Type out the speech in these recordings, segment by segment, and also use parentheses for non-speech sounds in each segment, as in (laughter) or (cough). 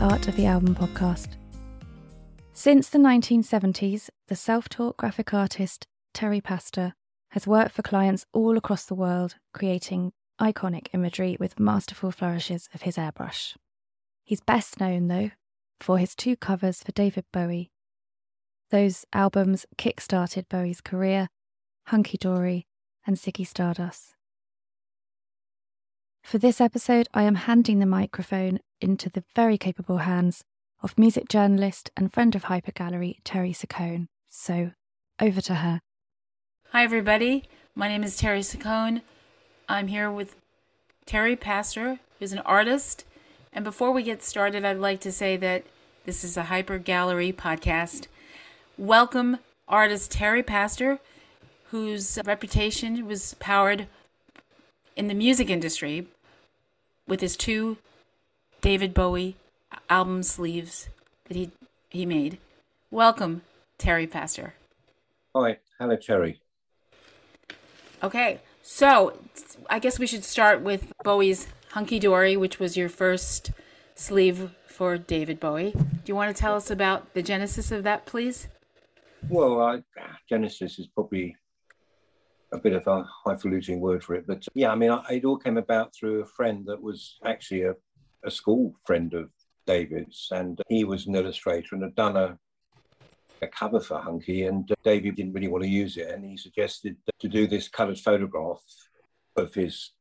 Art of the Album podcast. Since the 1970s, the self taught graphic artist Terry Pastor has worked for clients all across the world, creating iconic imagery with masterful flourishes of his airbrush. He's best known, though, for his two covers for David Bowie. Those albums kick started Bowie's career Hunky Dory and Ziggy Stardust. For this episode, I am handing the microphone into the very capable hands of music journalist and friend of Hyper Gallery, Teri Saccone. So, over to her. Hi, everybody. My name is Teri Saccone. I'm here with Terry Pastor, who's an artist. And before we get started, I'd like to say that this is a Hypergallery podcast. Welcome, artist Terry Pastor, whose reputation was powered in the music industry with his two David Bowie album sleeves that he he made. Welcome, Terry Pastor. Hi, hello, Terry. Okay, so I guess we should start with Bowie's Hunky Dory, which was your first sleeve for David Bowie. Do you want to tell us about the genesis of that, please? Well, I, ah, genesis is probably a bit of a highfalutin word for it. But yeah, I mean, I, it all came about through a friend that was actually a, a school friend of David's, and he was an illustrator and had done a, a cover for Hunky, and David didn't really want to use it, and he suggested to do this coloured photograph of his,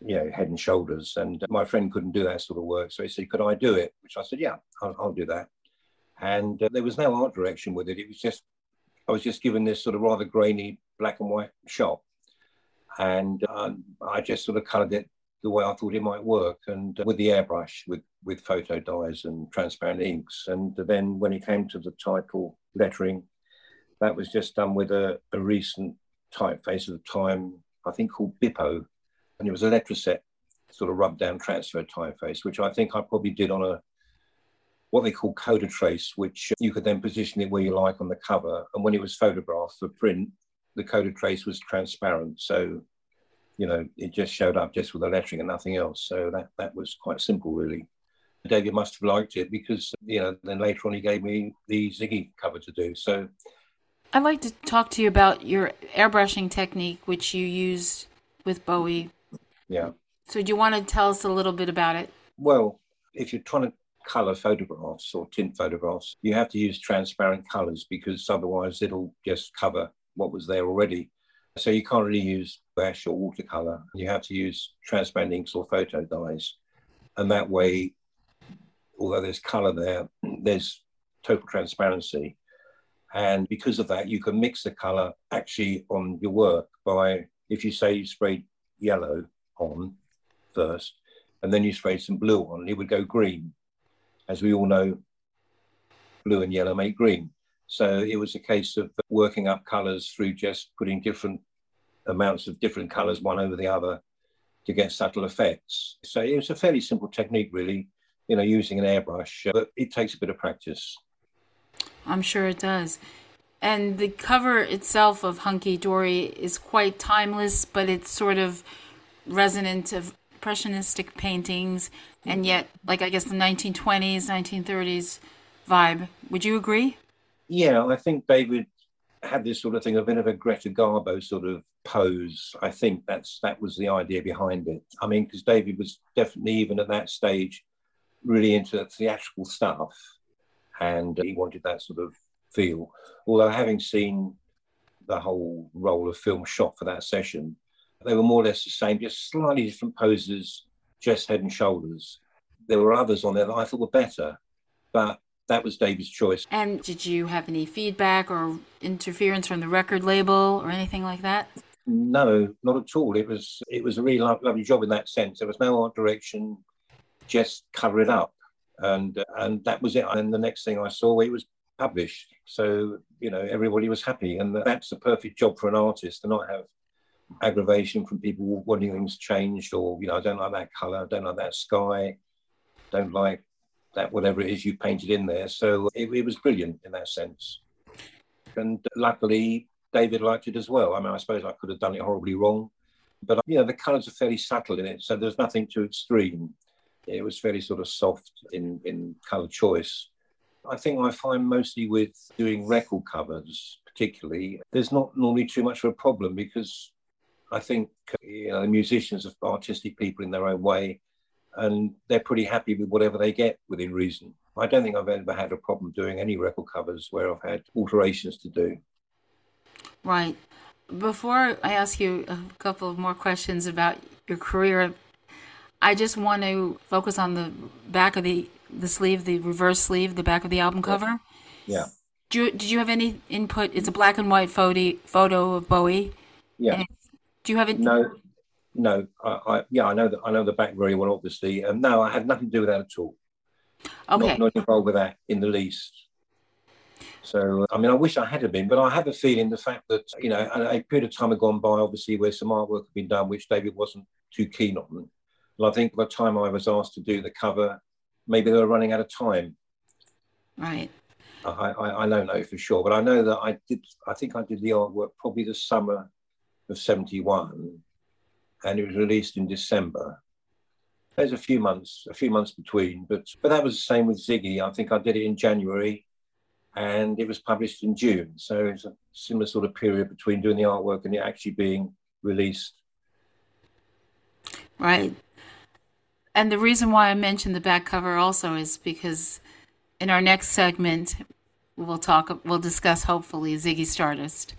you know, head and shoulders. And my friend couldn't do that sort of work, so he said, "Could I do it?" Which I said, "Yeah, I'll, I'll do that." And uh, there was no art direction with it. It was just I was just given this sort of rather grainy black and white shop. And um, I just sort of coloured it the way I thought it might work, and uh, with the airbrush, with with photo dyes and transparent inks. And then when it came to the title lettering, that was just done with a, a recent typeface of the time, I think called Bippo, and it was a Letraset sort of rub down transfer typeface, which I think I probably did on a what they call Kodatrace, which you could then position it where you like on the cover. And when it was photographed for print, the Kodatrace was transparent. So, you know, it just showed up just with the lettering and nothing else. So that, that was quite simple, really. David must have liked it because, you know, then later on he gave me the Ziggy cover to do. So I'd like to talk to you about your airbrushing technique, which you used with Bowie. Yeah. So do you want to tell us a little bit about it? Well, if you're trying to color photographs or tint photographs, you have to use transparent colors because otherwise it'll just cover what was there already. So you can't really use wash or watercolor. You have to use transparent inks or photo dyes. And that way, although there's color there, (clears throat) there's total transparency. And because of that, you can mix the color actually on your work by, if you say you sprayed yellow on first, and then you sprayed some blue on, it would go green as we all know, blue and yellow make green. So it was a case of working up colours through just putting different amounts of different colours one over the other to get subtle effects. So it was a fairly simple technique, really, you know, using an airbrush, uh, but it takes a bit of practice. I'm sure it does. And the cover itself of Hunky Dory is quite timeless, but it's sort of resonant of impressionistic paintings and yet like i guess the 1920s 1930s vibe would you agree yeah i think david had this sort of thing a bit of a greta garbo sort of pose. I think that's that was the idea behind it. I mean because david was definitely even at that stage really into theatrical stuff and he wanted that sort of feel. Although having seen the whole roll of film shot for that session they were more or less the same, just slightly different poses, just head, and shoulders. There were others on there that I thought were better, but that was David's choice. And did you have any feedback or interference from the record label or anything like that? No, not at all. It was it was a really lovely job in that sense. There was no art direction, just cover it up, and and that was it. And the next thing I saw, it was published. So you know everybody was happy, and that's a perfect job for an artist to not have aggravation from people wanting things changed or, you know, I don't like that color, I don't like that sky, don't like that whatever it is you painted in there. So it, it was brilliant in that sense. And luckily, David liked it as well. I mean, I suppose I could have done it horribly wrong, but you know, the colours are fairly subtle in it, so there's nothing too extreme. It was fairly sort of soft in, in colour choice. I think I find mostly with doing record covers, particularly, there's not normally too much of a problem because I think you know the musicians are artistic people in their own way, and they're pretty happy with whatever they get within reason. I don't think I've ever had a problem doing any record covers where I've had alterations to do. Right. Before I ask you a couple of more questions about your career, I just want to focus on the back of the the sleeve, the reverse sleeve, the back of the album cover. Yeah. Do you, did you have any input? It's a black and white photo photo of Bowie. Yeah. do you have it? No, no. I, I, yeah, I know that. I know the back very well, obviously. Um, no, I had nothing to do with that at all. Okay. Not, not involved with that in the least. So, I mean, I wish I had been, but I have a feeling the fact that, you know, a period of time had gone by, obviously, where some artwork had been done, which David wasn't too keen on. And I think by the time I was asked to do the cover, maybe they were running out of time. Right. I, I, I don't know for sure, but I know that I did, I think I did the artwork probably the summer of 71, and it was released in December. There's a few months, a few months between, but but that was the same with Ziggy. I think I did it in January, and it was published in June. So it's a similar sort of period between doing the artwork and it actually being released. Right. And the reason why I mentioned the back cover also is because in our next segment, we'll talk, we'll discuss hopefully Ziggy Stardust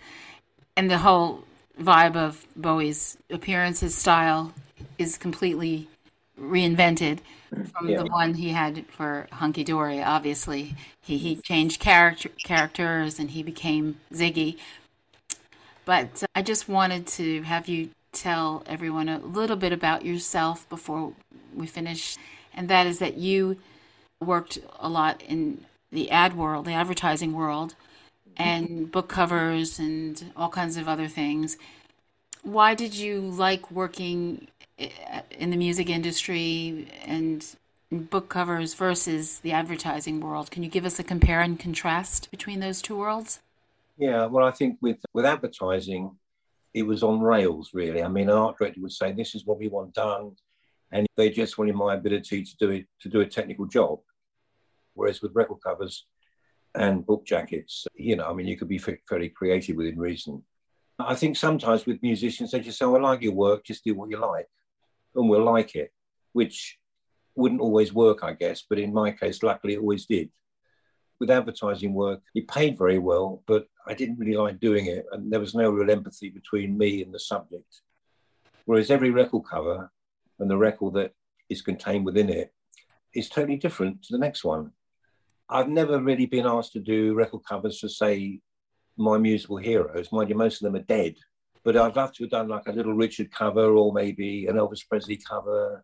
and the whole vibe of Bowie's appearance, his style is completely reinvented from Yeah. the one he had for Hunky Dory. Obviously, he he changed character characters and he became Ziggy. But uh, I just wanted to have you tell everyone a little bit about yourself before we finish, and that is that you worked a lot in the ad world, the advertising world, and book covers and all kinds of other things. Why did you like working eh, in the music industry and book covers versus the advertising world? Can you give us a compare and contrast between those two worlds? Yeah, well, I think with with advertising, it was on rails really. I mean, an art director would say, "This is what we want done," and they just wanted my ability to do it to do a technical job. Whereas with record covers and book jackets, you know, I mean, you could be fa- fairly creative within reason. I think sometimes with musicians, they just say, "Oh, "I like your work, just do what you like," and we'll like it, which wouldn't always work, I guess. But in my case, luckily, it always did with advertising work, it paid very well, but I didn't really like doing it. And there was no real empathy between me and the subject. Whereas every record cover and the record that is contained within it is totally different to the next one. I've never really been asked to do record covers for, say, my musical heroes. Mind you, most of them are dead. But I'd love to have done like a little Richard cover or maybe an Elvis Presley cover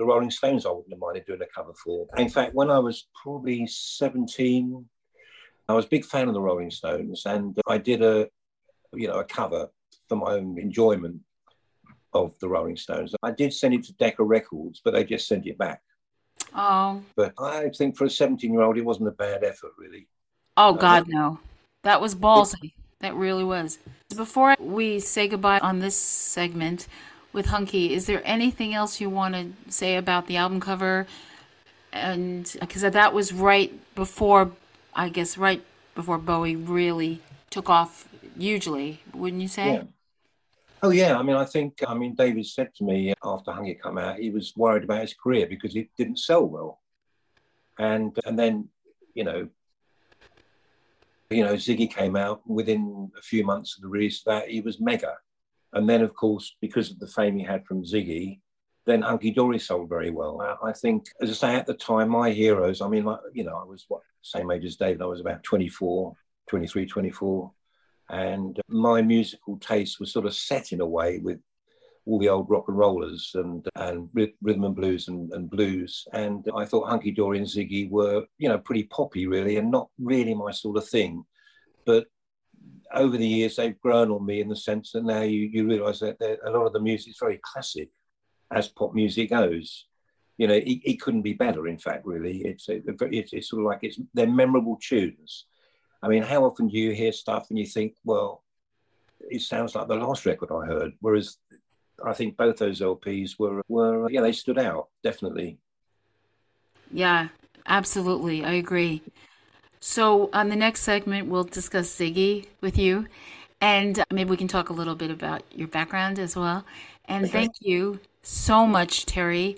the Rolling Stones I wouldn't have minded doing a cover for. In fact, when I was probably 17, I was a big fan of the Rolling Stones and I did a, you know, a cover for my own enjoyment of the Rolling Stones. I did send it to Decca Records, but they just sent it back. Oh, But I think for a 17 year old, it wasn't a bad effort, really. oh God, no. That was ballsy. That really was. Before we say goodbye on this segment with Hunky, is there anything else you want to say about the album cover? And uh, because that was right before, I guess, right before Bowie really took off hugely, wouldn't you say? Yeah. Oh yeah, I mean, I think, I mean, David said to me after Hunky come out, he was worried about his career because it didn't sell well, and and then, you know, you know, Ziggy came out within a few months of the release that he was mega, and then of course because of the fame he had from Ziggy, then Hunky Dory sold very well. I- I think, as I say, at the time, my heroes, I mean, like, you know, I was what same age as David, I was about 24, 23, 24 and my musical taste was sort of set in a way with all the old rock and rollers and and rhythm and blues and, and blues. And i thought hunky dory and ziggy were you know pretty poppy really and not really my sort of thing. But over the years they've grown on me in the sense that now you, you realize that a lot of the music is very classic as pop music goes. You know it, it couldn't be better in fact really. It's, a, it's it's sort of like it's they're memorable tunes I mean, how often do you hear stuff and you think, well, it sounds like the last record I heard, whereas I think both those LPs were were yeah they stood out definitely. Yeah, absolutely, I agree. So on the next segment, we'll discuss Ziggy with you, and maybe we can talk a little bit about your background as well. And Okay. thank you so much, Terry,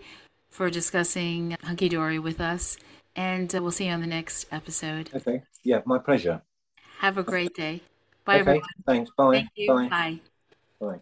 for discussing Hunky Dory with us. And uh, we'll see you on the next episode. Okay, yeah, my pleasure. Have a great day. Bye, okay, everyone. thanks. Bye. Thank you. Bye. Bye. Bye.